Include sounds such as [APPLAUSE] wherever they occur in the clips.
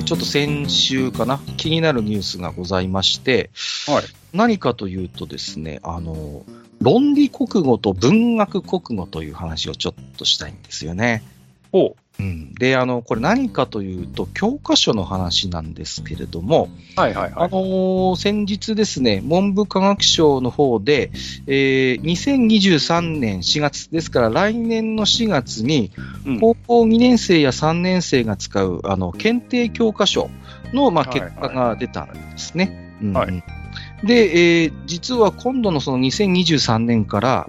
ーちょっと先週かな、気になるニュースがございまして、はい。何かというとですね、あの、論理国語と文学国語という話をちょっとしたいんですよね。ほうん、で、あの、これ何かというと、教科書の話なんですけれども、う。はいはいはい。あのー先日ですね、文部科学省の方で、えー2023年4月、ですから来年の4月に、うん高校2年生や3年生が使う、あの、検定教科書の、まあ、はい結果が出たんですね。うんはいで、えー実は今度のその2023年から、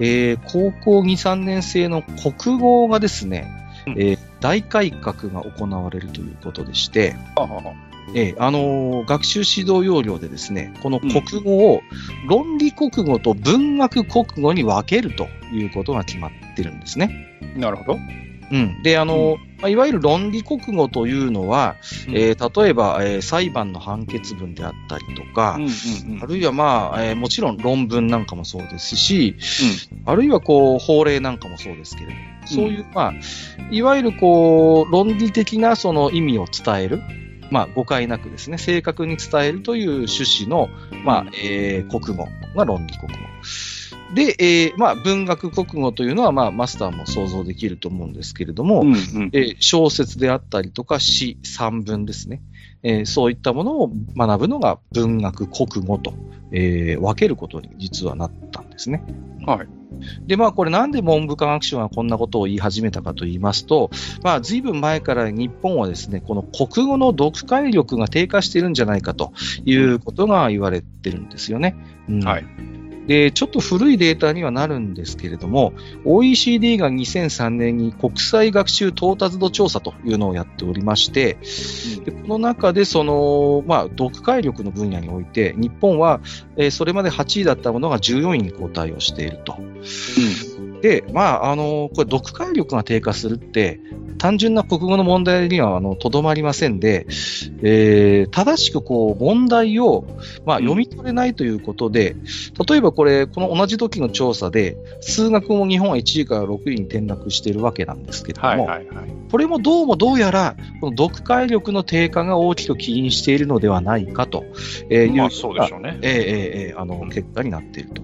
えー高校2、3年生の国語がですね、うんえー大改革が行われるということでして、はははええあのー学習指導要領でですね、この国語を論理国語と文学国語に分けるということが決まってるんですね。なるほど。うん。で、あのーまあいわゆる論理国語というのは、えー例えば、えー裁判の判決文であったりとか、うんうんうんあるいはまあ、えーもちろん論文なんかもそうですし、あるいはこう、法令なんかもそうですけれども、そういう、まあ、いわゆるこう、論理的なその意味を伝える、まあ、誤解なくですね、正確に伝えるという趣旨の、まあ、えー国語が論理国語。で、えーまあ、文学国語というのは、まあ、マスターも想像できると思うんですけれども、うんうんえー小説であったりとか詩、散文ですね。えーそういったものを学ぶのが文学国語と、えー分けることに実はなったんですね。はい。で、まあこれなんで文部科学省がこんなことを言い始めたかと言いますと、まあ随分前から日本はですね、この国語の読解力が低下しているんじゃないかということが言われてるんですよね。うんはい。で、ちょっと古いデータにはなるんですけれども、OECD が2003年に国際学習到達度調査というのをやっておりまして、でこの中でその、まあ、読解力の分野において、日本は、えーそれまで8位だったものが14位に後退をしていると。で、まあ、あの、これ読解力が低下するって、単純な国語の問題には、とどまりませんで、えー正しくこう、問題を、まあ、読み取れないということで、例えばこれ、この同じ時の調査で、数学も日本は1位から6位に転落しているわけなんですけれども、はいはいはい。これもどうもどうやら、この読解力の低下が大きく起因しているのではないかと、えーいうまあそうでしょうね。ええええええあの、結果になっていると。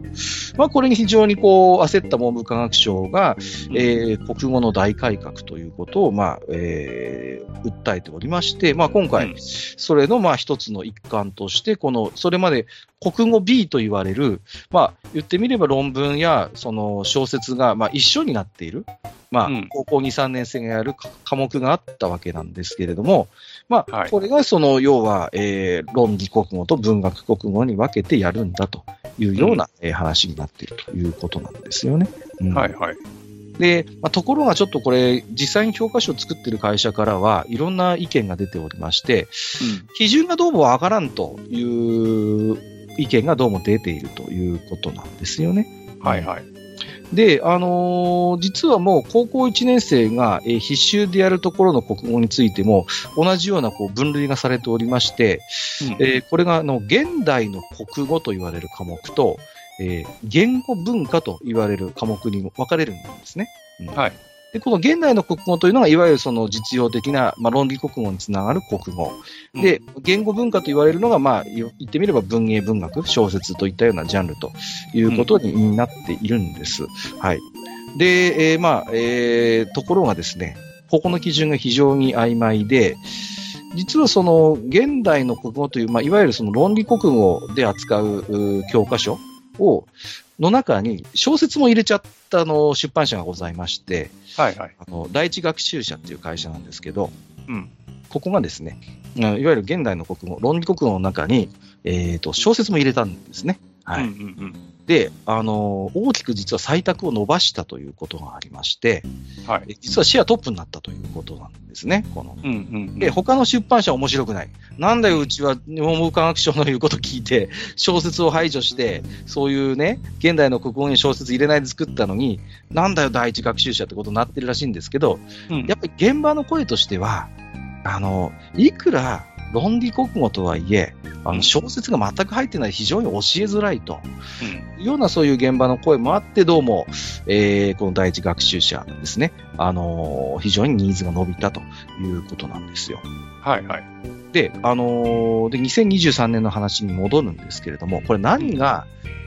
まあ、これに非常にこう、焦った文部科学省が、えー国語の大改革ということを、まあ、えー訴えておりまして、まあ、今回、うん。それの、まあ、一つの一環として、この、それまで国語 B と言われる、まあ、言ってみれば論文や、その小説が、まあ、一緒になっている、まあ、うん。高校2、3年生がやる科目があったわけなんですけれども、まあ、はい。これがその、要は、えー論理国語と文学国語に分けてやるんだというような、えー話になっているということなんですよね。うん。はいはい。で、まあ、ところがちょっとこれ、実際に教科書を作ってる会社からは、いろんな意見が出ておりまして、基準がどうもわからんという意見がどうも出ているということなんですよね。はいはい。で、あのー実はもう高校1年生が、えー必修でやるところの国語についても、同じようなこう分類がされておりまして、えーこれがあの現代の国語と言われる科目と、えー言語文化と言われる科目にも分かれるんですね。うんはいで、この現代の国語というのが、いわゆるその実用的な、まあ、論理国語につながる国語。で、言語文化と言われるのが、まあ、言ってみれば文芸文学、小説といったようなジャンルということになっているんです。はい。で、えーまあ、えーところがですね、ここの基準が非常に曖昧で、実はその現代の国語という、まあ、いわゆるその論理国語で扱うう教科書を、の中に小説も入れちゃったあの出版社がございまして、はいはい。あの第一学習社っていう会社なんですけど、うん。ここがですね、うんいわゆる現代の国語、論理国語の中に、えー、と小説も入れたんですね。はいうんうんで、あの大きく実は採択を伸ばしたということがありまして、うん。はい。え実はシェアトップになったということなんですね。このうんうんうん。で、他の出版社は面白くない。なんだよ、うちは文部科学省の言うこと聞いて、小説を排除して、そういうね、現代の国語に小説入れないで作ったのに、なんだよ、第一学習者ってことになってるらしいんですけど、うんやっぱり現場の声としては、あの、いくら論理国語とはいえ、あの小説が全く入ってない非常に教えづらいというようなそういう現場の声もあって、どうも、えーこの第一学習者ですね、あの非常にニーズが伸びたということなんですよ。はいはい。で、あのーで、2023年の話に戻るんですけれども、これ何が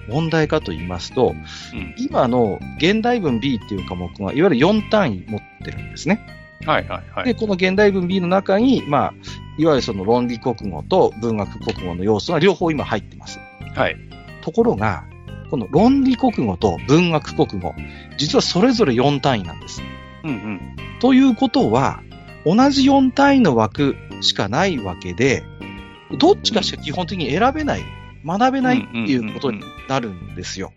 問題かと言いますと、うん。今の現代文 B っていう科目が、いわゆる4単位持ってるんですね。はいはいはで、い。この現代文 B の中に、まあ、いわゆるその論理国語と文学国語の要素が両方今入ってます。はい。ところが、この論理国語と文学国語、実はそれぞれ4単位なんです。うんうん。ということは、同じ4単位の枠しかないわけで、どっちかしか基本的に選べない、学べないっていうことになるんですよ。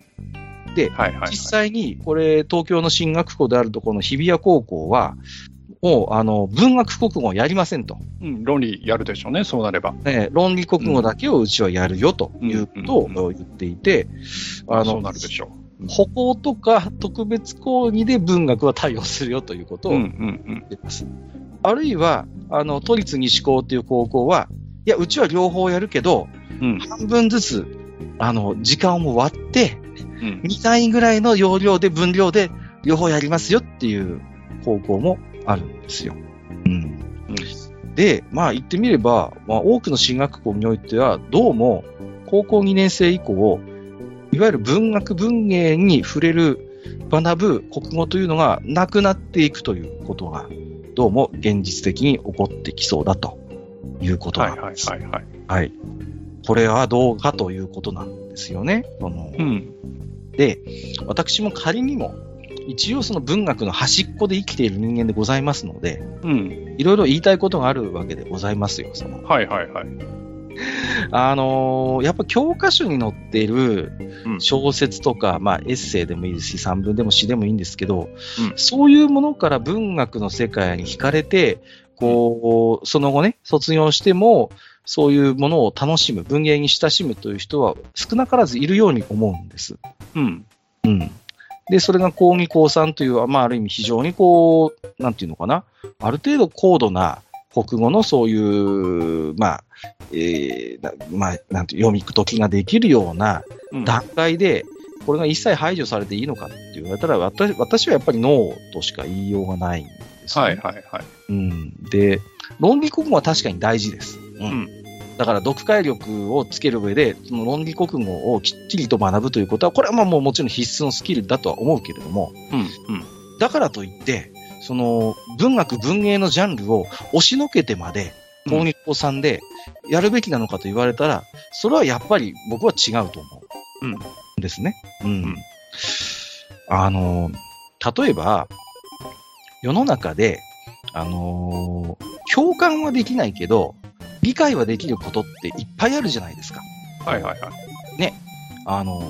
で、はいはいはい。実際に、これ、東京の進学校であるところの日比谷高校は、もう、あの、文学国語をやりませんと。うん、論理やるでしょうね、そうなれば。ね、論理国語だけをうちはやるよということを言っていて、あのそうな、るでしょ歩行とか特別講義で文学は対応するよということう。をうんう言んってます。あるいは、あの、都立西高っていう高校は、いや、うちは両方やるけど、うん。うん。半分ずつ、あの、時間をも割って、うん。2単位ぐらいの容量で分量で両方やりますよっていう高校もあるんですよ。うん。で、まあ言ってみれば、まあ多くの進学校においては、どうも高校2年生以降、いわゆる文学文芸に触れる、学ぶ国語というのがなくなっていくということが、どうも現実的に起こってきそうだということはいはいなんです。はいはい。はい。これはどうかということなんですよね。そのうん。で、私も仮にも、一応その文学の端っこで生きている人間でございますので、うん。いろいろ言いたいことがあるわけでございますよ。そのはいはいはい。[LAUGHS] あのーやっぱ教科書に載っているうん小説とか、まあエッセイでもいいですし、散文でも詩でもいいんですけど、うんそういうものから文学の世界に惹かれて、こう、その後ね、卒業しても、そういうものを楽しむ、文芸に親しむという人は少なからずいるように思うんです。うん。うん。で、それが高二高3という、まあ、ある意味非常にこう、なんていうのかな。ある程度高度な国語のそういう、まあ、えーなまあ、なんて読み解きができるようなうん段階で、これが一切排除されていいのかって言われたら、私私はやっぱりノーとしか言いようがないんですよね、はいはいはい。うん。で、論理国語は確かに大事です。うんうんだから読解力をつける上で、その論理国語をきっちりと学ぶということは、これはまあもうもちろん必須のスキルだとは思うけれども、うんうん。だからといって、その文学文芸のジャンルを押しのけてまで、高二高3でやるべきなのかと言われたら、それはやっぱり僕は違うと思う。うんですね。うん。うんあの、例えば、世の中で、あの共感はできないけど、理解はできることっていっぱいあるじゃないですか。はいはいはい。あの、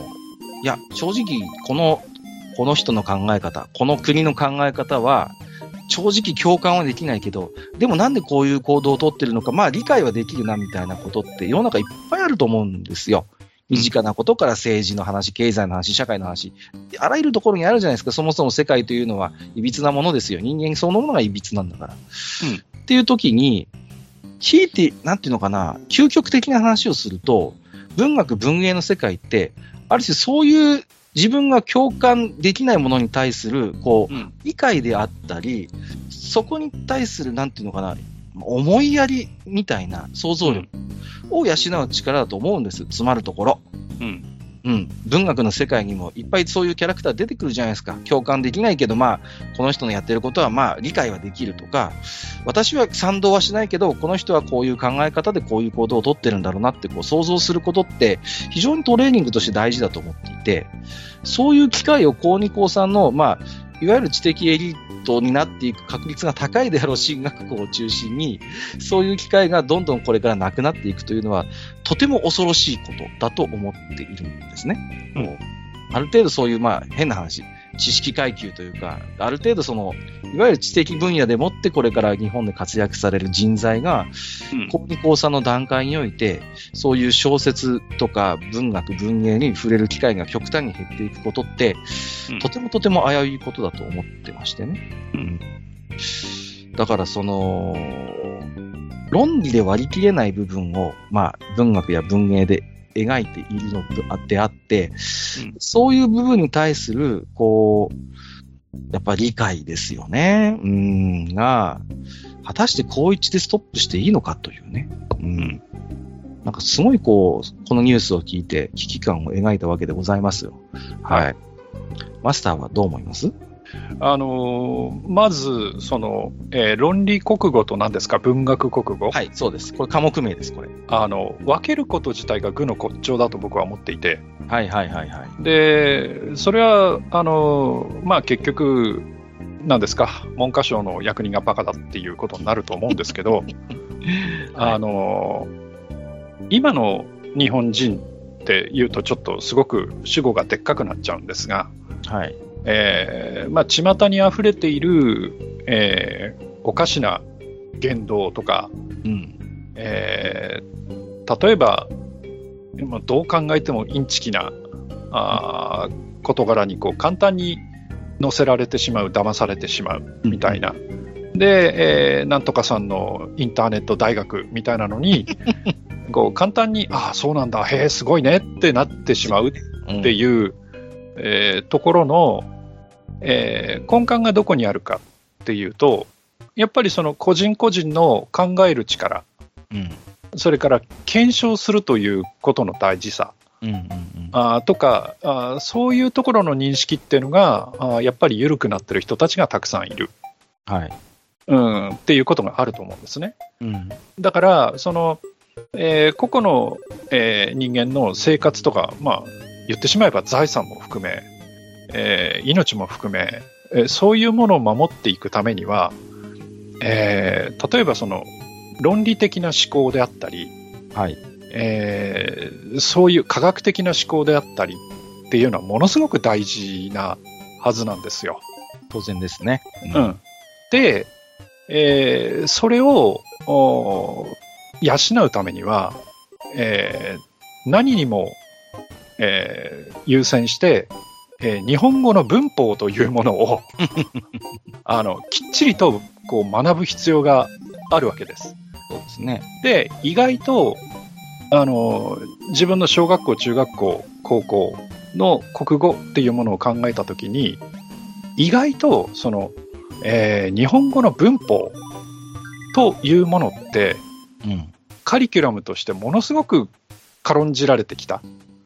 いや、正直、この、この人の考え方、この国の考え方は、正直共感はできないけど、でもなんでこういう行動をとってるのか、まあ理解はできるなみたいなことって世の中いっぱいあると思うんですよ。身近なことから政治の話、経済の話、社会の話、あらゆるところにあるじゃないですか。そもそも世界というのは歪なものですよ。人間そのものが歪なんだから。うんっていう時に、ひいて、なんていうのかな、究極的な話をすると、文学文芸の世界って、ある種そういう自分が共感できないものに対する、こう、うん。理解であったり、そこに対する、なんていうのかな、思いやりみたいな想像力を養う力だと思うんです。つまるところ。うん。うん。文学の世界にもいっぱいそういうキャラクター出てくるじゃないですか。共感できないけど、まあ、この人のやってることはまあ、理解はできるとか、私は賛同はしないけど、この人はこういう考え方でこういう行動をとってるんだろうなってこう想像することって、非常にトレーニングとして大事だと思っていて、そういう機会を高2高3の、まあ、いわゆる知的エリートになっていく確率が高いであろう進学校を中心に、そういう機会がどんどんこれからなくなっていくというのは、とても恐ろしいことだと思っているんですね。うんもうある程度そういう、まあ、変な話、知識階級というか、ある程度その、いわゆる知的分野でもってこれから日本で活躍される人材が、うん。高2高3の段階において、そういう小説とか文学、文芸に触れる機会が極端に減っていくことって、うん。とてもとても危ういことだと思ってましてね。うん。だからその、論理で割り切れない部分を、まあ、文学や文芸で描いているのであって、うんそういう部分に対する、こう、やっぱ理解ですよね。うん、が、果たして高一でストップしていいのかというね。うん。なんかすごいこう、このニュースを聞いて危機感を描いたわけでございますよ。はい。マスターはどう思います？あのーまず、その、えー論理国語と何ですか、文学国語、はい、そうです。これ科目名です、これ。あの、分けること自体が愚の骨頂だと僕は思っていて、はいはいはいはい。で、それは、あの、まあ結局、なんですか、文科省の役人がバカだっていうことになると思うんですけど、[LAUGHS] あの、今の日本人って言うとちょっとすごく主語がでっかくなっちゃうんですが、はい。えーまあ、巷に溢れている、えーおかしな言動とか、うん。えー例えば、まあどう考えてもインチキなあー事柄にこう簡単に乗せられてしまう、騙されてしまうみたいな。で、えーなんとかさんのインターネット大学みたいなのに、[LAUGHS] こう簡単に、ああ、そうなんだ、へえ、すごいねってなってしまううん。っていう、えーところの、えー根幹がどこにあるかっていうと、やっぱりその個人個人の考える力、うん。それから検証するということの大事さうんうんうん。あーとかあー、そういうところの認識っていうのが、あーやっぱり緩くなってる人たちがたくさんいる、はい。うん、っていうことがあると思うんですね。うん。だから、その、えー個々の、えー人間の生活とか、まあ、言ってしまえば財産も含め、えー命も含め、えーそういうものを守っていくためには、えー例えばその論理的な思考であったり、はい。えーそういう科学的な思考であったりっていうのはものすごく大事なはずなんですよ。当然ですね。う。ん、で、えーそれをお養うためには、えー何にも、えー優先して、えー日本語の文法というものを [LAUGHS] あのきっちりとこう学ぶ必要があるわけです。そうですね。で、意外と、あの、自分の小学校、中学校、高校の国語っていうものを考えたときに、意外と、その、えー日本語の文法というものって、うん。カリキュラムとしてものすごく軽んじられてきた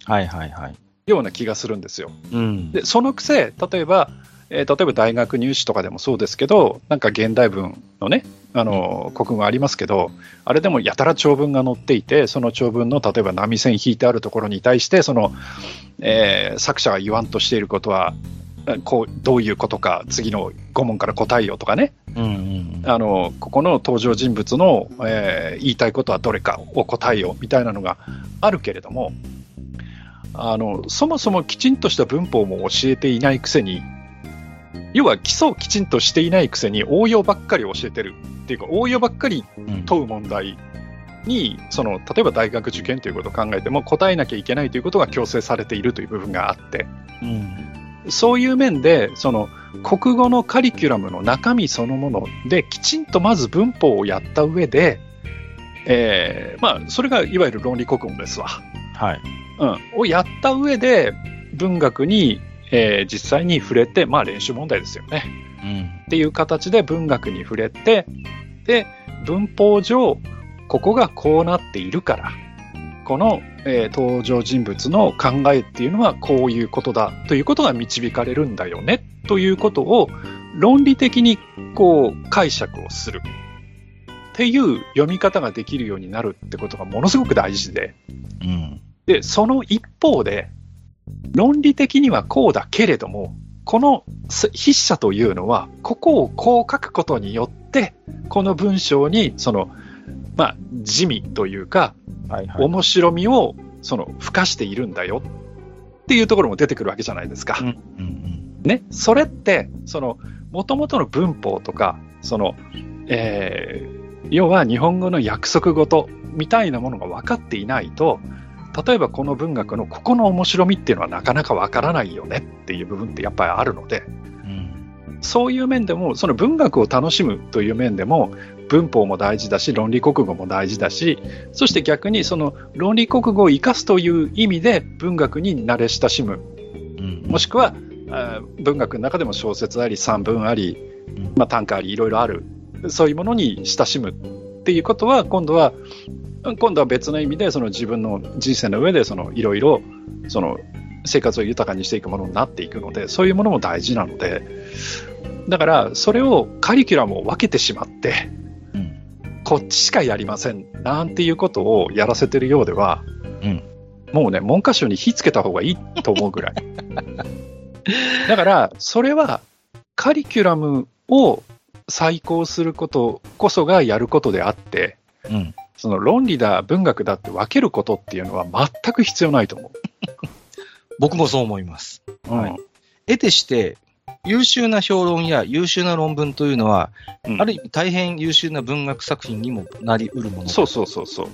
はいはいはい。ような気がするんですよ。うん。で、そのくせ、例えば、えー例えば大学入試とかでもそうですけど、なんか現代文のね、あの、国語ありますけど、あれでもやたら長文が載っていて、その長文の例えば波線引いてあるところに対して、その、えー作者が言わんとしていることは、えこう、どういうことか、次の5問から答えようとかね、うんうんあの、ここの登場人物の、えー言いたいことはどれかを答えようみたいなのがあるけれども、あの、そもそもきちんとした文法も教えていないくせに、要は基礎をきちんとしていないくせに応用ばっかり教えてるっていうか、応用ばっかりうん。問う問題に、その、例えば大学受験ということを考えても答えなきゃいけないということが強制されているという部分があって、うん。そういう面で、その国語のカリキュラムの中身そのもので、きちんとまず文法をやった上で、えーまあ、それがいわゆる論理国語ですわ。はい。うん、をやった上で、文学に、えー実際に触れて、まあ練習問題ですよね。うん。っていう形で文学に触れて、で、文法上、ここがこうなっているから、この、えー登場人物の考えっていうのはこういうことだということが導かれるんだよねということを論理的にこう解釈をするっていう読み方ができるようになるってことがものすごく大事で、うん。で、その一方で、論理的にはこうだけれども、このす筆者というのは、ここをこう書くことによって、この文章に、その、まあ、地味というか、はいはい。面白みを、その、付加しているんだよっていうところも出てくるわけじゃないですか。うんうんね。それって、その、元々の文法とか、その、えー要は日本語の約束事みたいなものが分かっていないと、例えばこの文学のここの面白みっていうのはなかなか分からないよねっていう部分ってやっぱりあるので、うん。そういう面でも、その文学を楽しむという面でも、文法も大事だし、論理国語も大事だし、そして逆にその論理国語を生かすという意味で文学に慣れ親しむうん。もしくはあ文学の中でも小説あり、散文ありうん、まあ、短歌あり、いろいろある、そういうものに親しむっていうことは、今度は、今度は別の意味で、その自分の人生の上で、そのいろいろ、その生活を豊かにしていくものになっていくので、そういうものも大事なので、だから、それをカリキュラムを分けてしまって、うん。こっちしかやりませんなんていうことをやらせてるようでは、うんもうね、文科省に火つけた方がいいと思うぐらい。[LAUGHS] だから、それはカリキュラムを再考することこそがやることであって、うん。その論理だ、文学だって分けることっていうのは全く必要ないと思 [LAUGHS] 僕もそう思います。う。はい得てして、優秀な評論や優秀な論文というのは、うんある意味大変優秀な文学作品にもなり得るものそうそうそうそう。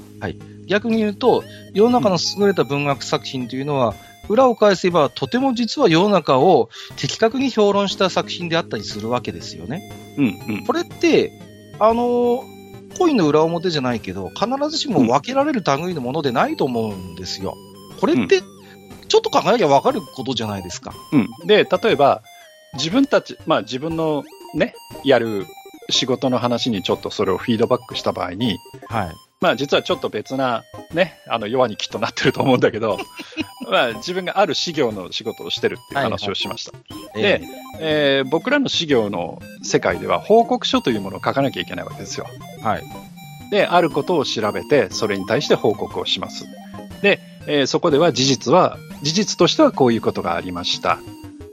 逆に言うと、世の中の優れた文学作品というのは、裏を返せば、とても実は世の中を的確に評論した作品であったりするわけですよね。うんうん。これって、あのコインの裏表じゃないけど、必ずしも分けられる類のものでないと思うんですよ。これって、ちょっと考えりゃ分かることじゃないですか。うん、で、例えば、自分たち、まあ自分のね、やる仕事の話にちょっとそれをフィードバックした場合に、はい。まあ実はちょっと別なね、あの弱にきっとなってると思うんだけど、まあ自分がある事業の仕事をしてるっていう話をしました。でえー僕らの事業の世界では報告書というものを書かなきゃいけないわけですよ。はい。で、あることを調べて、それに対して報告をします。で、えーそこでは事実は、事実としてはこういうことがありました。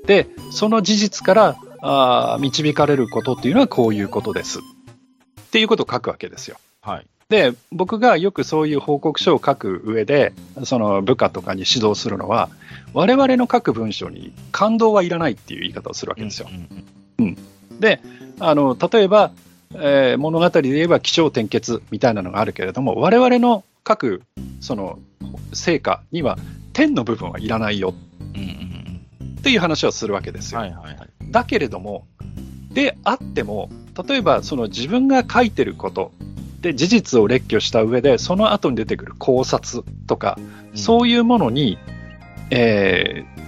で、その事実からあー導かれることっていうのはこういうことです。っていうことを書くわけですよ。はい。で、僕がよくそういう報告書を書く上で、その部下とかに指導するのは、我々の書く文章に感動はいらないっていう言い方をするわけですよ。うんうんで、あの、例えば、えー物語で言えば起承転結みたいなのがあるけれども、我々の書く、その、成果には、点の部分はいらないよっていう話をするわけですよ。はいはいはい。だけれども、であっても、例えばその自分が書いてることで事実を列挙した上で、その後に出てくる考察とか、そういうものに、えー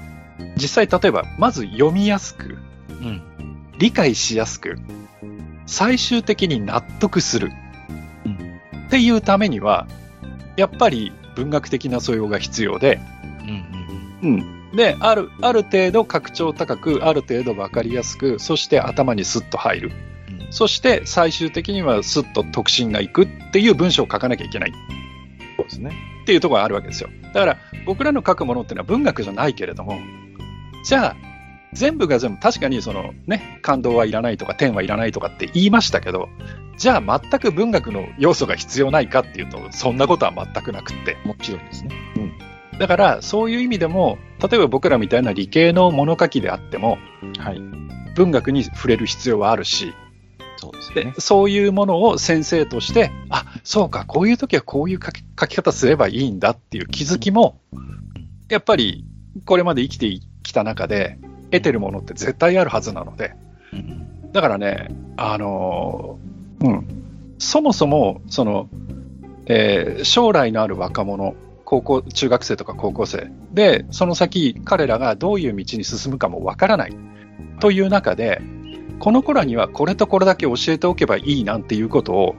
実際例えば、まず読みやすく、うん。理解しやすく、最終的に納得する、うんっていうためには、やっぱり文学的な素養が必要で、うんうんうん。で、ある、ある程度格調高く、ある程度わかりやすく、そして頭にスッと入る。うんそして最終的にはスッと特進がいくっていう文章を書かなきゃいけないそうですね。っていうところがあるわけですよ。だから僕らの書くものっていうのは文学じゃないけれども、じゃあ、全部が全部、確かにそのね、感動はいらないとか、点はいらないとかって言いましたけど、じゃあ全く文学の要素が必要ないかっていうと、そんなことは全くなくって。もちろんですね。だから、そういう意味でも、例えば僕らみたいな理系の物書きであっても、はい。文学に触れる必要はあるし、そうですでね。そういうものを先生として、あそうか、こういう時はこういう書き書き方すればいいんだっていう気づきも、やっぱりこれまで生きてきた中で得てるものって絶対あるはずなので、うん。だからね、あのーうん、そもそもその、えー将来のある若者、高校中学生とか高校生で、その先、彼らがどういう道に進むかもわからないという中で、この子らにはこれとこれだけ教えておけばいいなんていうことを、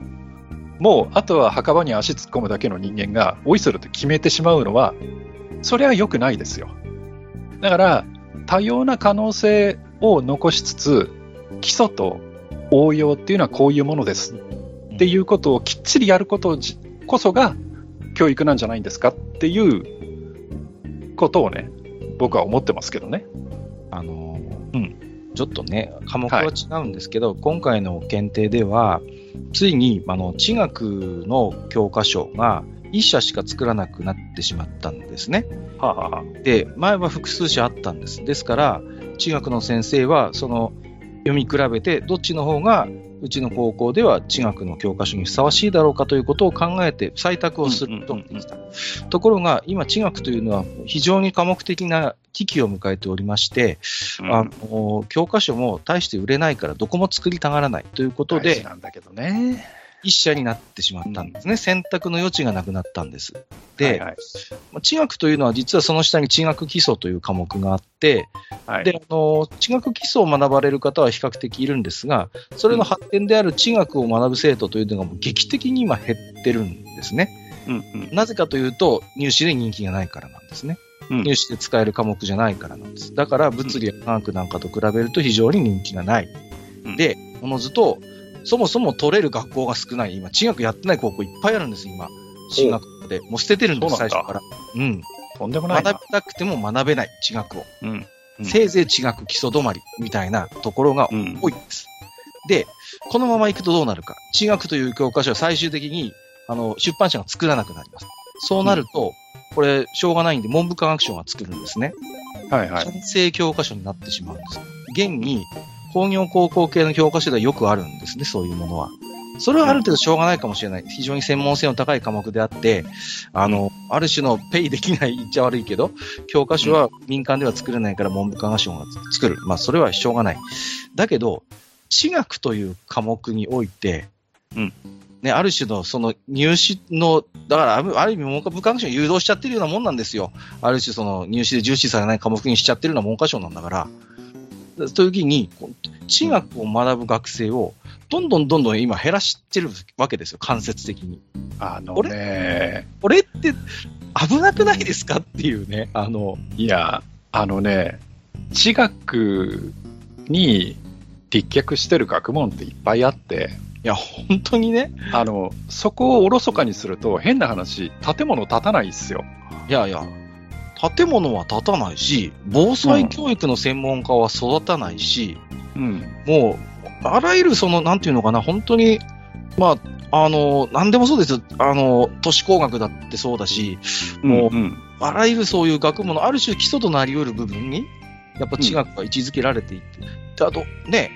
もうあとは墓場に足突っ込むだけの人間がおいそれと決めてしまうのは、それは良くないですよ。だから、多様な可能性を残しつつ、基礎と応用っていうのはこういうものですっていうことをきっちりやることこそが教育なんじゃないんですかっていうことをね、僕は思ってますけどね。あのちょっとね、科目は違うんですけど、今回の検定では、ついに、あの、地学の教科書が一社しか作らなくなってしまったんですね。はあ、はあはあ、で、前は複数社あったんです。ですから、地学の先生は、その、読み比べて、どっちの方が、うちの高校では地学の教科書にふさわしいだろうかということを考えて採択をするとできた。ところが、今、地学というのは非常に科目的な危機を迎えておりまして、あの教科書も大して売れないからどこも作りたがらないということで大事、なんだけどね。一社になってしまったんですね。選択の余地がなくなったんです。で、はいはいまあ地学というのは実はその下に地学基礎という科目があって、はいで、あの、地学基礎を学ばれる方は比較的いるんですが、それの発展である地学を学ぶ生徒というのがもう劇的に今減ってるんですね。うんうんなぜかというと、入試で人気がないからなんですね。うん入試で使える科目じゃないからなんです。だから、物理や科学なんかと比べると非常に人気がない。うんで、おのずと、そもそも取れる学校が少ない。今、地学やってない高校いっぱいあるんです、今。進学で。もう捨ててるんです、最初から。うん。とんでもないな学び。たくても学べない、地学を。うんうんせいぜい地学基礎止まりみたいなところがうん多いんです。で、このまま行くとどうなるか。地学という教科書は最終的に、あの、出版社が作らなくなります。そうなると、これ、しょうがないんで、文部科学省が作るんですね。はいはい。完成教科書になってしまうんです。現に、工業高校系の教科書ではよくあるんですね、そういうものは。それはある程度しょうがないかもしれない。非常に専門性の高い科目であって、あの、ある種のペイできない、言っちゃ悪いけど、教科書は民間では作れないから文部科学省が作る。まあ、それはしょうがない。だけど、地学という科目において、うんね、ある種のその入試の、だからある意味文科部科学省が誘導しちゃってるようなもんなんですよ。ある種その入試で重視されない科目にしちゃってるような文科省なんだから。という時に、地学を学ぶ学生をどんどんどんどん今減らしてるわけですよ、間接的に。あのね、これって危なくないですかっていうね、あの、いや、あのね、地学に立脚してる学問っていっぱいあって、いや、本当にね、あの、そこをおろそかにすると変な話、建物建たないっすよ。いやいや、建物は建たないし、防災教育の専門家は育たないし、うん。もう、あらゆるその、なんていうのかな、本当に、まあ、あの、なんでもそうですよ。あの、都市工学だってそうだし、もううん。あらゆるそういう学問のある種基礎となり得る部分に、やっぱ地学が位置づけられていって、であと、ね、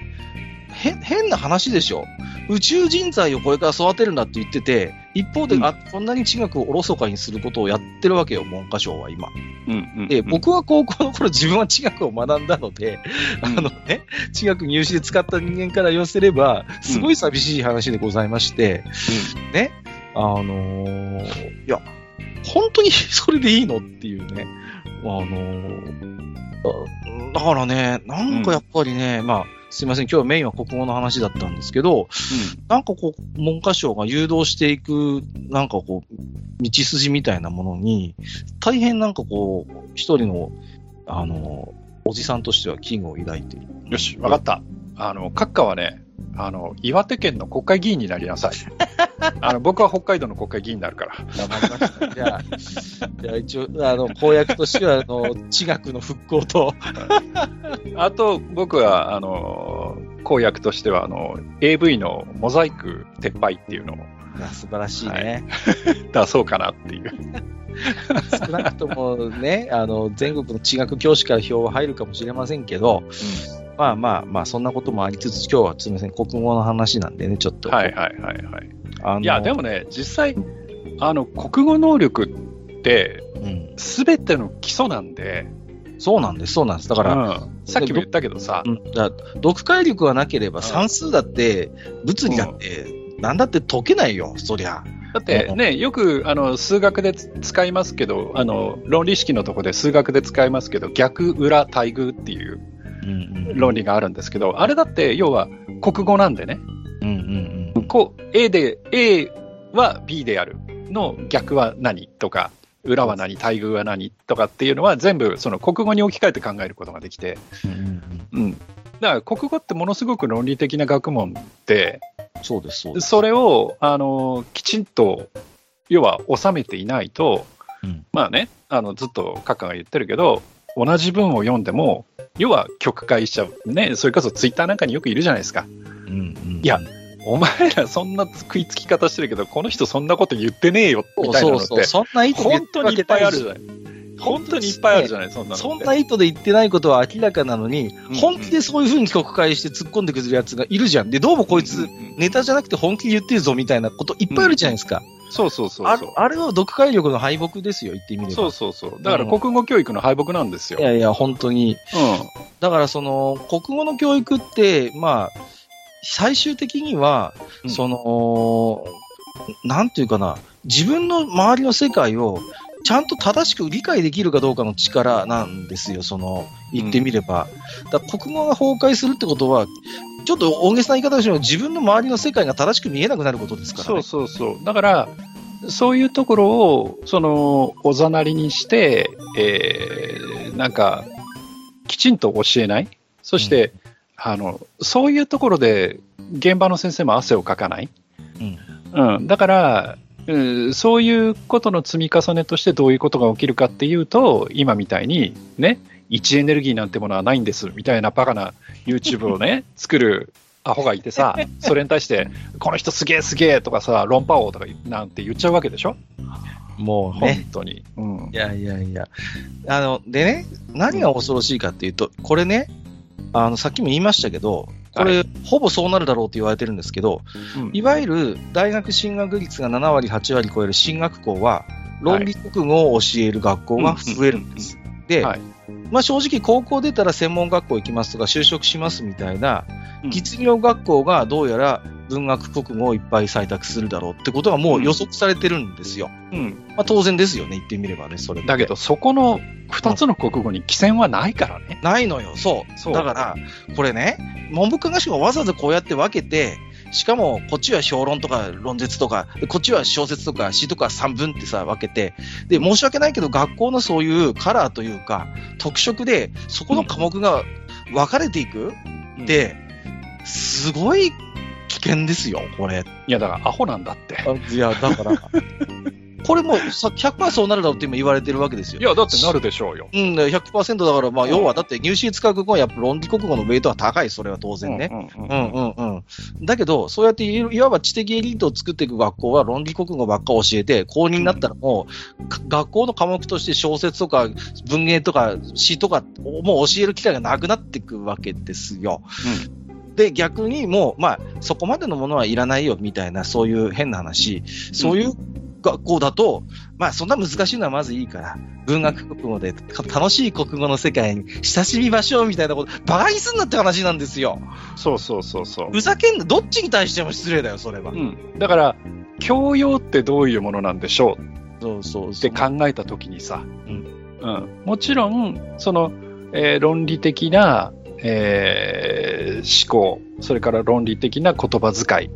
へ変な話でしょ。宇宙人材をこれから育てるんだって言ってて、一方で、うんあ、こんなに地学をおろそかにすることをやってるわけよ、文科省は今。うん。うん。で、僕は高校の頃自分は地学を学んだので、あのね、地学入試で使った人間から言わせれば、すごい寂しい話でございまして、ね、あのーいや、本当に [LAUGHS] それでいいのっていうね、あのーだだからね、なんかやっぱりね、まあ、すいません、今日メインは国語の話だったんですけど、なんかこう、文科省が誘導していく、なんかこう、道筋みたいなものに、大変なんかこう、一人の、あの、おじさんとしては危惧を抱いている。よし、わかった。あの、閣下はね、あの、岩手県の国会議員になりなさい。[LAUGHS] あの、僕は北海道の国会議員になるから。黙りました。じゃあ、じゃあ一応、あの、公約としては、あの、地学の復興と、[LAUGHS] あと、僕は、あの、公約としては、あの、AV のモザイク撤廃っていうのを素晴らしいね。[LAUGHS] 出そうかなっていう。少なくともね、あの、全国の地学教師から票は入るかもしれませんけど、まあまあまあ、そんなこともありつつ、今日はすみません、国語の話なんでね、ちょっと。はいはいはいはい。あのいや、でもね、実際、あの、国語能力って、うん、すべての基礎なんで、そうなんです、そうなんです。だから、うん。さっきも言ったけどさ。う、ん、だ読解力がなければ算数だって、物理だって、なんだって解けないよ、そりゃ。だってね、よくあの数学で使いますけど、あの論理式のとこで数学で使いますけど、逆、裏、対偶っていう。うんうん論理があるんですけど、あれだって要は国語なんでね、うんうんうん。こう A で、A は B である。の逆は何？とか、裏は何、対偶は何？とかっていうのは全部その国語に置き換えて考えることができて、うんうんうん。だから国語ってものすごく論理的な学問で、うん、そうです、そうです。それを、あの、きちんと、要は収めていないと、うん。まあね、あの、ずっとカッカが言ってるけど、同じ文を読んでも、要は曲解しちゃう。ね、それこそツイッターなんかによくいるじゃないですか。うんうん、いやお前らそんな食いつき方してるけど、この人そんなこと言ってねえよ、みたいなのって、そうそう、そんな意図本当にいっぱいあるじゃわない。本当にいっぱいあるじゃない、そんな。そんな意図で言ってないことは明らかなのに、うん本気でそういう風に曲解して突っ込んでくるやつがいるじゃん。で、どうもこいつ、うんうんネタじゃなくて本気で言ってるぞみたいなこといっぱいあるじゃないですか。そうそうそうあそう。あれは読解力の敗北ですよ、言ってみれば。そうそうそう。だから国語教育の敗北なんですよ。いやいや、本当に。うだからその、国語の教育って、まあ、最終的には、うんその、なんていうかな、自分の周りの世界をちゃんと正しく理解できるかどうかの力なんですよ、その、言ってみれば。だから国語が崩壊するってことは、ちょっと大げさな言い方をしても自分の周りの世界が正しく見えなくなることですからね。そうそうそう。だから、そういうところを、その、おざなりにして、えーなんか、きちんと教えない。そして、あの、そういうところで、現場の先生も汗をかかない。うんうん。だから、うんそういうことの積み重ねとしてどういうことが起きるかっていうと、今みたいに、ね、位置エネルギーなんてものはないんです、みたいなバカな YouTube をね、[LAUGHS] 作るアホがいてさ、[LAUGHS] それに対して、この人すげえすげえとかさ、論破王とかなんて言っちゃうわけでしょ？本もうね。当に。うんい。やいやいや。あの、でね、何が恐ろしいかっていうと、これね、あの、さっきも言いましたけど、これ、はほぼそうなるだろうと言われてるんですけど、うん。いわゆる大学進学率が7割、8割超える進学校は、論理国語を教える学校が増えるんです。で、はい。まあ正直高校出たら専門学校行きますとか就職しますみたいな、うん。実業学校がどうやら文学国語をいっぱい採択するだろうってことがもう予測されてるんですよ。うん。まあ当然ですよね、言ってみればね、それだけど、そこの2つの国語に寄せはないからね。ないのよ、そう。そうだから、これね、文部科学省がわざわざこうやって分けて、しかも、こっちは評論とか論説とか、こっちは小説とか詩とか散文ってさ、分けて、で、申し訳ないけど、学校のそういうカラーというか、特色で、そこの科目が分かれていくって、すごい危険ですよ、これ。いや、だからアホなんだって。いや、だから、[LAUGHS] これもうさ100%そうなるだろうって今言われてるわけですよ。いや、だってなるでしょうよ。うん、100%だから、まあ、要はだって入試に使う国語はやっぱ論理国語のウェイトは高い、それは当然ね。うんうんうんうんうんうん。だけど、そうやっていいわば知的エリートを作っていく学校は論理国語ばっか教えて、公認になったらもう、か学校の科目として小説とか文芸とか詩とかをもう教える機会がなくなっていくわけですよ。で、逆にもう、まあ、そこまでのものはいらないよ、みたいな、そういう変な話。そういう学校だと、まあ、そんな難しいのはまずいいから、文学国語でか楽しい国語の世界に親しみましょう、みたいなこと、バカにすんなって話なんですよ。そうそうそうそう。ふざけんな、どっちに対しても失礼だよ、それは。うん、だから、教養ってどういうものなんでしょう？そうそうって。考えたときにさ、うんうんもちろん、その、えー論理的な、えー思考、それから論理的な言葉遣い、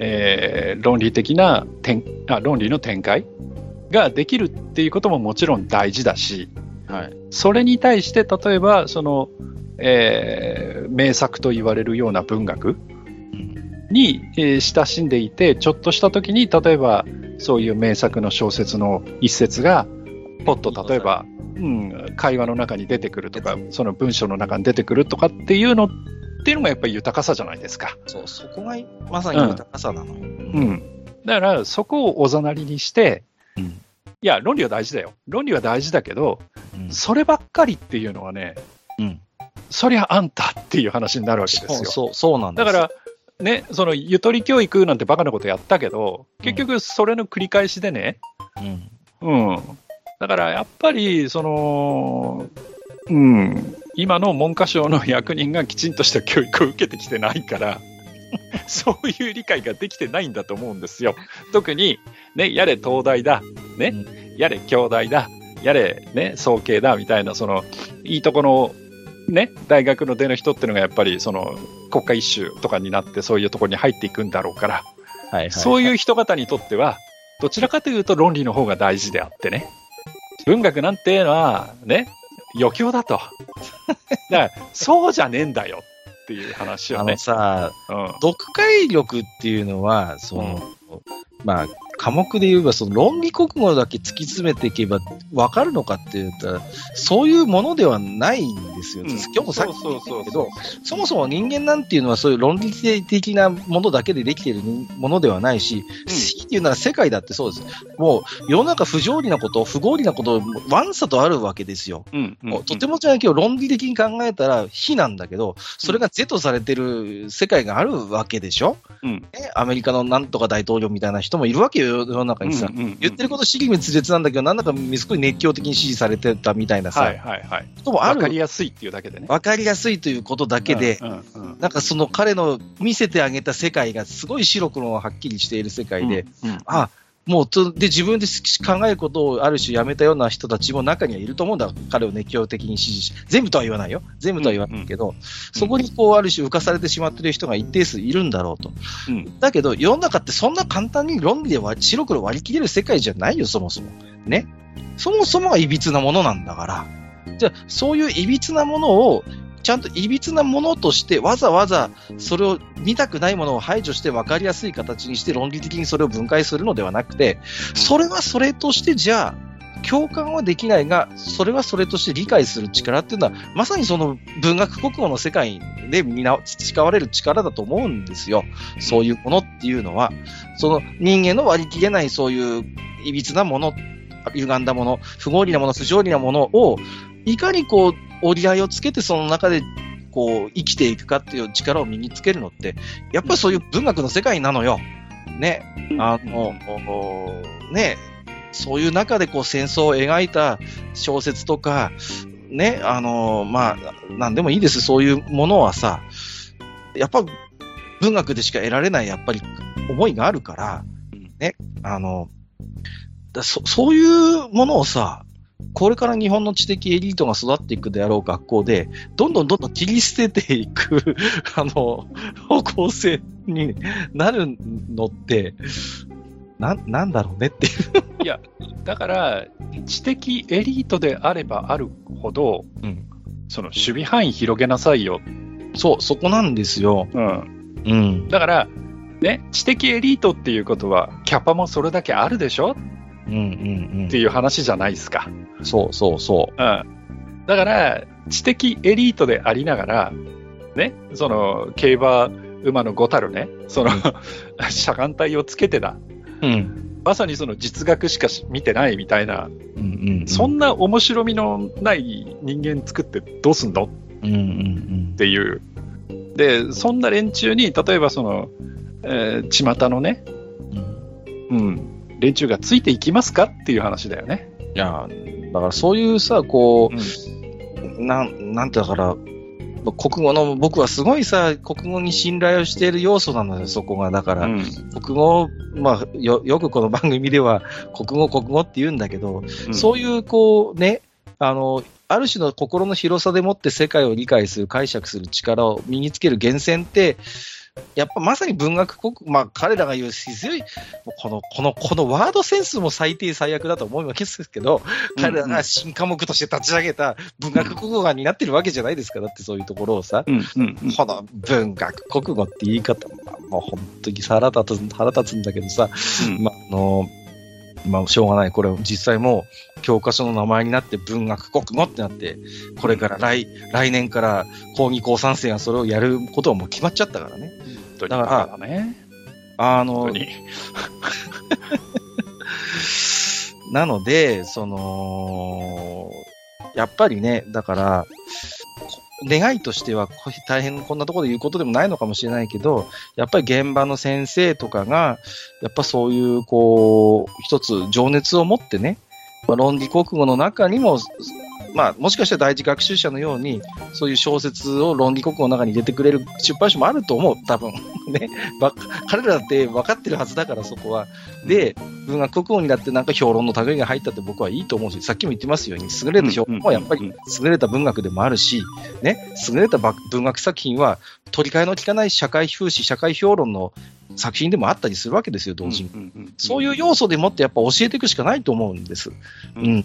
えー論理的な展あ論理の展開ができるっていうことももちろん大事だし、はい。それに対して例えばその、えー名作と言われるような文学に、えー親しんでいてちょっとした時に例えばそういう名作の小説の一節がポッと例えば、うん、会話の中に出てくるとかその文章の中に出てくるとかっていうのっていうのがやっぱり豊かさじゃないですか。そう、そこがまさに豊かさなのよ。ううん、だからそこをおざなりにして、うんいや論理は大事だよ論理は大事だけどうんそればっかりっていうのはねうん。そりゃあんたっていう話になるわけですよ。そうそう、そうなんだから、ね、そのゆとり教育なんてバカなことやったけど、結局それの繰り返しでね、うん。うん。だからやっぱり、その、うん、今の文科省の役人がきちんとした教育を受けてきてないから、[LAUGHS] そういう理解ができてないんだと思うんですよ。特に、ね、やれ東大だ、ね、やれ京大だ、やれね、総計だみたいな、その、いいとこの、ね、大学の出の人っていうのがやっぱり、その、国家一周とかになって、そういうところに入っていくんだろうから、はいはい。そういう人方にとっては、どちらかというと論理の方が大事であってね。文学なんていうのは、ね、余興だと。[LAUGHS] だから、そうじゃねえんだよっていう話をねあの。さ、うん読解力っていうのは、その、まあ、科目で言えば、その論理国語だけ突き詰めていけば分かるのかって言ったら、そういうものではないんですよ。うん。今日もさっき言ったけど、そもそも人間なんていうのはそういう論理的なものだけでできているものではないし、うん。CD ていうなら世界だってそうです。もう世の中不条理なこと、不合理なこと、わんさとあるわけですよ。うんうんうん、とてもじゃないけど、論理的に考えたら非なんだけど、それが是とされてる世界があるわけでしょ、うん、アメリカのなんとか大統領みたいな人もいるわけよ、世の中にさ。うんうんうん、言ってること、主義滅裂なんだけど、なんだかすごい熱狂的に支持されてたみたいなさ。はいはいはい。ともある。わかりやすいっていうだけでね。わかりやすいということだけで、うんうんうん、なんかその彼の見せてあげた世界がすごい白黒がはっきりしている世界で、うんうん、あ、もうで自分で考えることをある種やめたような人たちも中にはいると思うんだ、彼を熱狂的に支持し、全部とは言わないよ、全部とは言わないけど、うんうん、そこにこうある種浮かされてしまっている人が一定数いるんだろうと、うん、だけど世の中ってそんな簡単に論理で白黒割り切れる世界じゃないよ、そもそも。ね。そもそもが歪なものなんだから。じゃあ、そういう歪なものをちゃんといびつなものとして、わざわざそれを見たくないものを排除して分かりやすい形にして論理的にそれを分解するのではなくて、それはそれとしてじゃあ、共感はできないが、それはそれとして理解する力っていうのは、まさにその文学国語の世界で培われる力だと思うんですよ。そういうものっていうのは、その人間の割り切れないそういういびつなもの、歪んだもの、不合理なもの、不条理なものを、いかにこう、折り合いをつけてその中でこう生きていくかっていう力を身につけるのって、やっぱりそういう文学の世界なのよ。ね。あの、ね。そういう中でこう戦争を描いた小説とか、ね、あの、まあ、なんでもいいです。そういうものはさ、やっぱ文学でしか得られないやっぱり思いがあるから、ね、あの、そそういうものをさ、これから日本の知的エリートが育っていくであろう学校で、どんどんどんどん切り捨てていく [LAUGHS] あの、方向性になるのって、な、なんだろうねっていういや、だから、知的エリートであればあるほど、うん、その守備範囲広げなさいよ。そう、そこなんですよ。うん。うん。だから、ね、知的エリートっていうことは、キャパもそれだけあるでしょ？うんうんうん。っていう話じゃないですか。そうそうそう。うん。だから、知的エリートでありながら、ね、その、競馬馬のごたるね、その、車間帯をつけてだ。うん。まさにその実学しか見てないみたいな、うんうんうん、そんな面白みのない人間作ってどうすんの、うんうんうん、っていう。で、そんな連中に、例えばその、えー、巷のね、うん、うん、連中がついていきますか？っていう話だよね。いや、だからそういうさ、こう、うん、なん、なんてだから、国語の、僕はすごいさ、国語に信頼をしている要素なのよ、そこが。だから、うん、国語、まあよ、よくこの番組では、国語、国語って言うんだけど、うん、そういう、こう、ね、あの、ある種の心の広さでもって世界を理解する、解釈する力を身につける源泉って、やっぱまさに文学国、まあ彼らが言う強い、この、この、このワードセンスも最低最悪だと思うわけですけど、彼らが新科目として立ち上げた文学国語が担ってるわけじゃないですか。だってそういうところをさ、うんうんうん、この文学国語って言い方、もう本当に腹立つ、腹立つんだけどさ、うん、まあ、あの、まあ、しょうがない。これ、実際もう、教科書の名前になって文学国語ってなって、これから来、来年から講義校3生がそれをやることはもう決まっちゃったからね。だから、ね、あの、[LAUGHS] なので、その、やっぱりね、だから、願いとしては大変こんなところで言うことでもないのかもしれないけど、やっぱり現場の先生とかが、やっぱそういう、こう、一つ情熱を持ってね、論理国語の中にも、まあ、もしかしたら第一学習者のように、そういう小説を論理国語の中に入れてくれる出版社もあると思う、多分。[LAUGHS] ね。彼らだって分かってるはずだから、そこは。で、文学国語になってなんか評論の類が入ったって僕はいいと思うし、さっきも言ってますように、優れた評論はやっぱり優れた文学でもあるし、ね、優れた文学作品は取り替えの効かない社会風刺、社会評論の作品でもあったりするわけですよ、同時に。そういう要素でもってやっぱ教えていくしかないと思うんです。うん。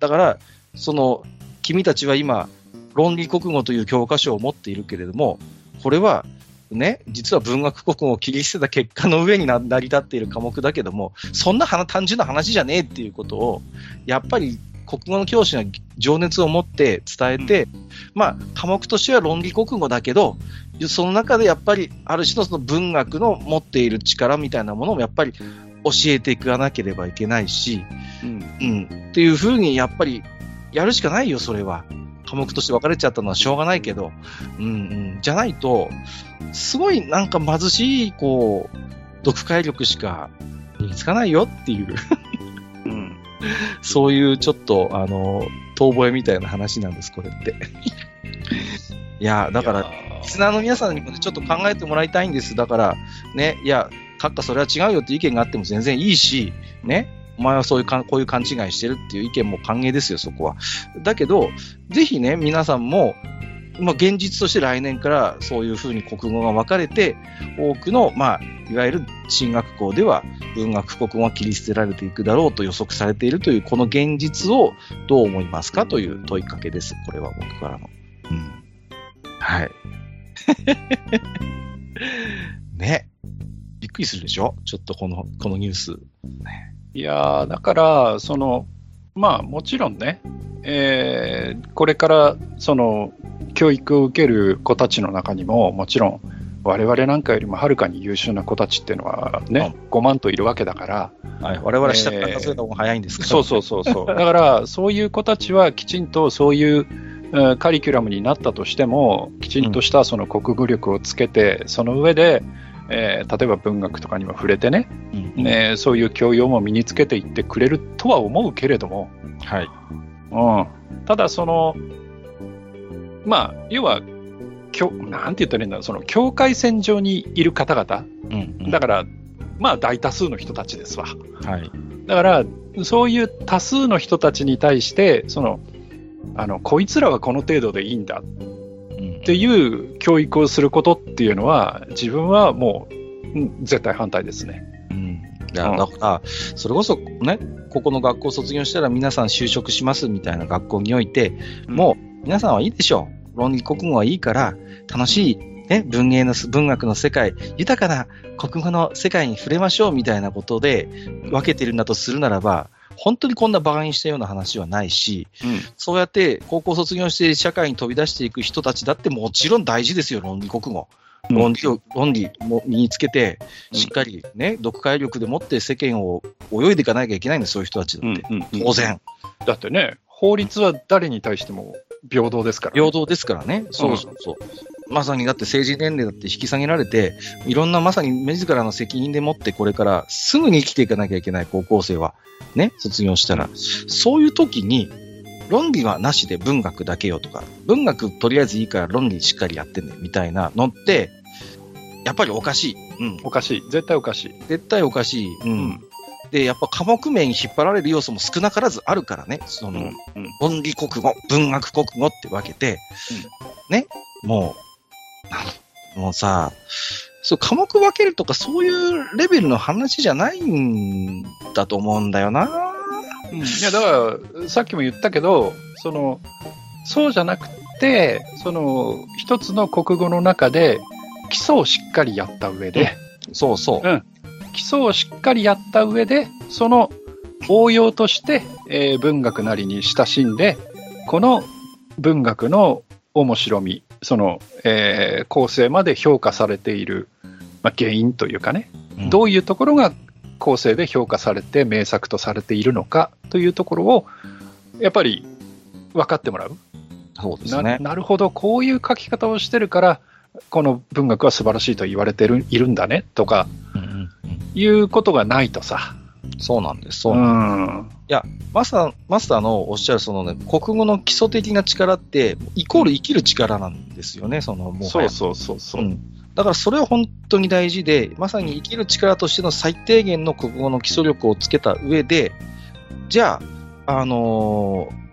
だから、その、君たちは今、論理国語という教科書を持っているけれども、これは、ね、実は文学国語を切り捨てた結果の上に成り立っている科目だけども、そんな単純な話じゃねえっていうことを、やっぱり国語の教師が情熱を持って伝えて、まあ、科目としては論理国語だけど、その中でやっぱり、ある種のその文学の持っている力みたいなものもやっぱり教教えていかなければいけないし、うん。うん。っていうふうに、やっぱり、やるしかないよ、それは。科目として分かれちゃったのはしょうがないけど、うんうん。じゃないと、すごいなんか貧しい、こう、読解力しか身につかないよっていう、うん。[LAUGHS] そういうちょっと、あの、遠吠えみたいな話なんです、これって。[LAUGHS] いや、だから、リスナーの皆さんにもね、ちょっと考えてもらいたいんです。だから、ね、いや、閣下それは違うよって意見があっても全然いいし、ね、お前はそういうかん、こういう勘違いしてるっていう意見も歓迎ですよ、そこは。だけど、ぜひね、皆さんも、まあ、現実として来年からそういうふうに国語が分かれて、多くの、まあ、いわゆる進学校では文学国語が切り捨てられていくだろうと予測されているという、この現実をどう思いますかという問いかけです。これは僕からの。うん。はい。[LAUGHS] ね。びっくりするでしょ？ちょっとこの、このニュース。いやーだから、その、まあもちろんね、えーこれからその教育を受ける子たちの中にも、もちろん我々なんかよりもはるかに優秀な子たちっていうのはね、5万といるわけだから、はい。我々は下から数えた方が早いんですから、そうそうそうそう。だから、そういう子たちはきちんとそういう、えーカリキュラムになったとしても、きちんとしたその国語力をつけて、その上で、えー例えば文学とかにも触れてね、うんねそういう教養も身につけていってくれるとは思うけれども、はい。うん、ただ、その、まあ、要は、きょなんて言ったらいいんだろう、その境界線上にいる方々、うんうんだから、まあ、大多数の人たちですわ。はい。だから、そういう多数の人たちに対して、その、あの、こいつらはこの程度でいいんだうんっていう教育をすることっていうのは、自分はもう、うん絶対反対ですね。うん。だから、それこそね、ここの学校卒業したら皆さん就職しますみたいな学校において、もう皆さんはいいでしょう。論理国語はいいから、楽しい、ね、文芸のす、文学の世界、豊かな国語の世界に触れましょうみたいなことで分けてるんだとするならば、本当にこんな馬鹿にしたような話はないし、うんそうやって高校卒業して社会に飛び出していく人たちだってもちろん大事ですよ、論理国語。うん論理を、論理も身につけて、うんしっかりね、読解力でもって世間を泳いでいかなきゃいけないんです、そういう人たちだって。うん当然。だってね、法律は誰に対しても平等ですから、平等ですからね。そうそうそう。まさにだって成人年齢だって引き下げられて、いろんなまさに自らの責任でもってこれからすぐに生きていかなきゃいけない高校生は、ね、卒業したら、そういう時に、論理はなしで文学だけよとか、文学とりあえずいいから論理しっかりやってね、みたいなのって、やっぱりおかしい。うん。おかしい。絶対おかしい。絶対おかしい。うん。で、やっぱ科目名に引っ張られる要素も少なからずあるからね。その、うん論理国語、文学国語って分けて、ね、もう、もうさ、そう、科目分けるとかそういうレベルの話じゃないんだと思うんだよな。うんいや、だから、さっきも言ったけど、その、そうじゃなくて、その、一つの国語の中で、基礎をしっかりやった上で、そうそう。基礎をしっかりやった上で、その応用として、えー文学なりに親しんで、この文学の面白み、その、えー構成まで評価されている、まあ、原因というかね、うんどういうところが構成で評価されて名作とされているのかというところを、やっぱり分かってもらう。なそうですね。なるほど、こういう書き方をしてるから、この文学は素晴らしいと言われてるいるんだねとかいうことがないとさ。そうなんです。そうなんですん。マスター、マスターのおっしゃるそのね、国語の基礎的な力って、イコール生きる力なんですよね、その、もう。そうそうそうそう。うんだからそれは本当に大事で、まさに生きる力としての最低限の国語の基礎力をつけた上で、じゃあ、あのー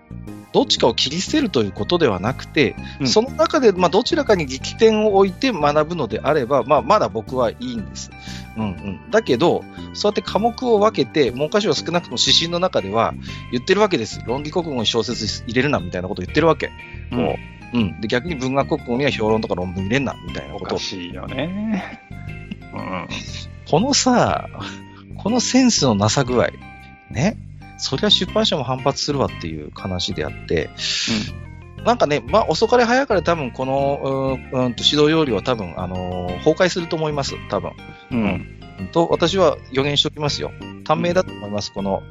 どっちかを切り捨てるということではなくて、うんその中で、まあ、どちらかに力点を置いて学ぶのであれば、まあ、まだ僕はいいんです。うんうん。だけど、そうやって科目を分けて、文科省は少なくとも指針の中では言ってるわけです。論理国語に小説入れるな、みたいなことを言ってるわけ。もう、うん。で、逆に文学国語には評論とか論文入れんな、みたいなおことをかしいよね。うん。このさ、このセンスのなさ具合、ね。そりゃ出版社も反発するわっていう話であって、なんかね、まあ遅かれ早かれ多分この、うーん、指導要領は多分、あのー崩壊すると思います、多分。うん。うと、私は予言しておきますよ。短命だと思います。この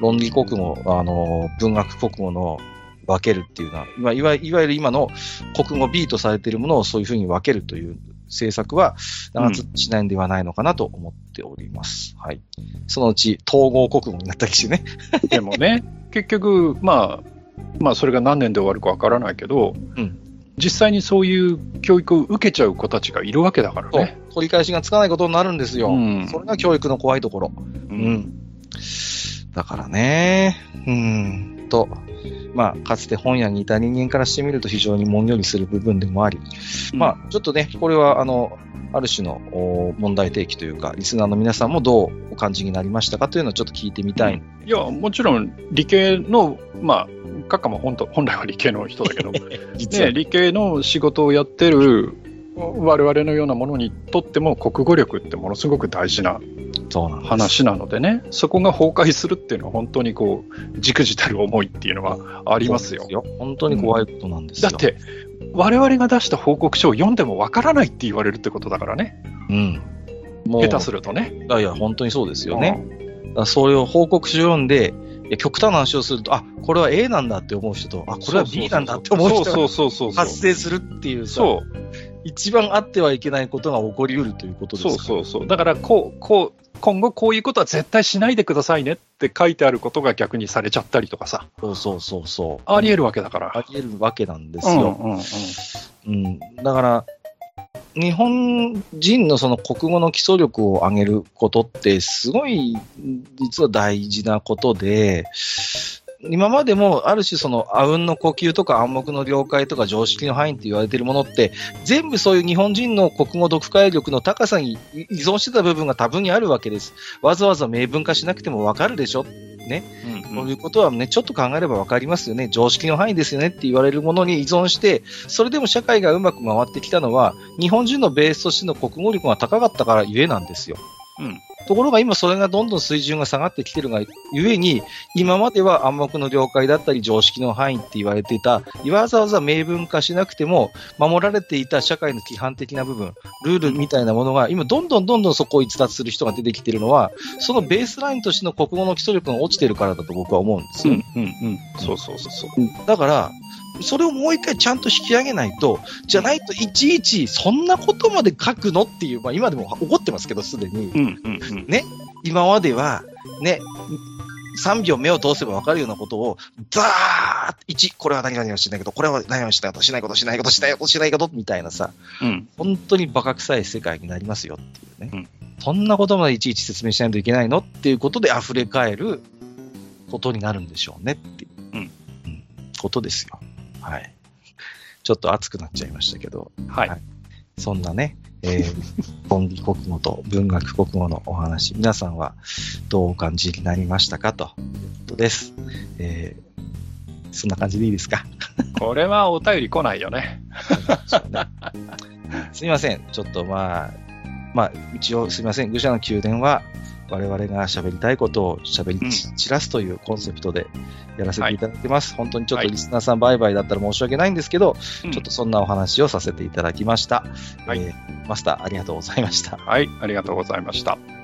論理国語、あの、文学国語の分けるっていうのは、いわいわいわゆる今の国語 B とされているものをそういうふうに分けるという政策は、長続きしないんではないのかなと思っております。はい。そのうち統合国語になったりしてね。[LAUGHS] でもね、結局、まあ、まあ、それが何年で終わるかわからないけど、うん実際にそういう教育を受けちゃう子たちがいるわけだからね。取り返しがつかないことになるんですよ。うんそれが教育の怖いところ。ううん。だからね、うん、と、まあ、かつて本屋にいた人間からしてみると非常にもんよりする部分でもあり、まあ、ちょっとね、これは、あの、ある種のお問題提起というか、リスナーの皆さんもどうお感じになりましたかというのをちょっと聞いてみたい。いや、もちろん理系の、まあ、閣下も本当本来は理系の人だけど、[LAUGHS] 実は。ね、理系の仕事をやってる我々のようなものにとっても国語力ってものすごく大事な。話なのでね、そこが崩壊するっていうのは本当にこう、じくじたる思いっていうのはありますよ。そうで本当に怖いことなんですよ。だって、我々が出した報告書を読んでもわからないって言われるってことだからね。うん。もう、下手するとね。いやいや、本当にそうですよね。だからそれを報告書を読んで、極端な話をすると、あ、これは A なんだって思う人と、あ、これは B なんだって思う人が。発生するっていうさ、そう。一番あってはいけないことが起こりうるということですそうそうそう。だから、こう、こう、今後こういうことは絶対しないでくださいねって書いてあることが逆にされちゃったりとかさ、そうそうそうそう。あり得るわけだから。あり得るわけなんですうんよ。うんうん。うん。だから、日本人のその国語の基礎力を上げることってすごい実は大事なことで、今までもある種そのあうんの呼吸とか暗黙の了解とか常識の範囲って言われているものって全部そういう日本人の国語読解力の高さに依存してた部分が多分にあるわけです。わざわざ明文化しなくてもわかるでしょ？こういうことはね、ちょっと考えればわかりますよね。常識の範囲ですよねって言われるものに依存して、それでも社会がうまく回ってきたのは、日本人のベースとしての国語力が高かったからゆえなんですよ。うんところが今それがどんどん水準が下がってきてるがゆえに、今までは暗黙の了解だったり常識の範囲って言われていた、わざわざ明文化しなくても守られていた社会の規範的な部分、ルールみたいなものが、今どんどんどんどんそこを逸脱する人が出てきてるのは、そのベースラインとしての国語の基礎力が落ちてるからだと僕は思うんですよ。うんうんうん。そうそうそうそう。だから、それをもう一回ちゃんと引き上げないと、じゃないといちいちそんなことまで書くのっていう、まあ今でも怒ってますけど、すでに。うんうんうん。今までは、ね、3秒目を通せば分かるようなことを、ザーッ1、これは何々をしないけど、これは何々をしないこと、しないこと、しないこと、しないこと、しないこと、みたいなさ、うん本当にバカ臭い世界になりますよっていうね。うんそんなことまでいちいち説明しないといけないのっていうことで溢れ返ることになるんでしょうねっていう、うんうんことですよ。はい。ちょっと熱くなっちゃいましたけど、はい。はいそんなね、えー、本理国語と文学国語のお話、皆さんはどうお感じになりましたかということです。えー、そんな感じでいいですか？[LAUGHS] これはお便り来ないよね。すみません。ちょっとまあ、まあ、一応すみません。愚者の宮殿は、我々が喋りたいことを喋り散らすというコンセプトでやらせていただいてます。本当にちょっとリスナーさんバイバイだったら申し訳ないんですけど、うんちょっとそんなお話をさせていただきました。はいえーマスターありがとうございました。はい、ありがとうございました。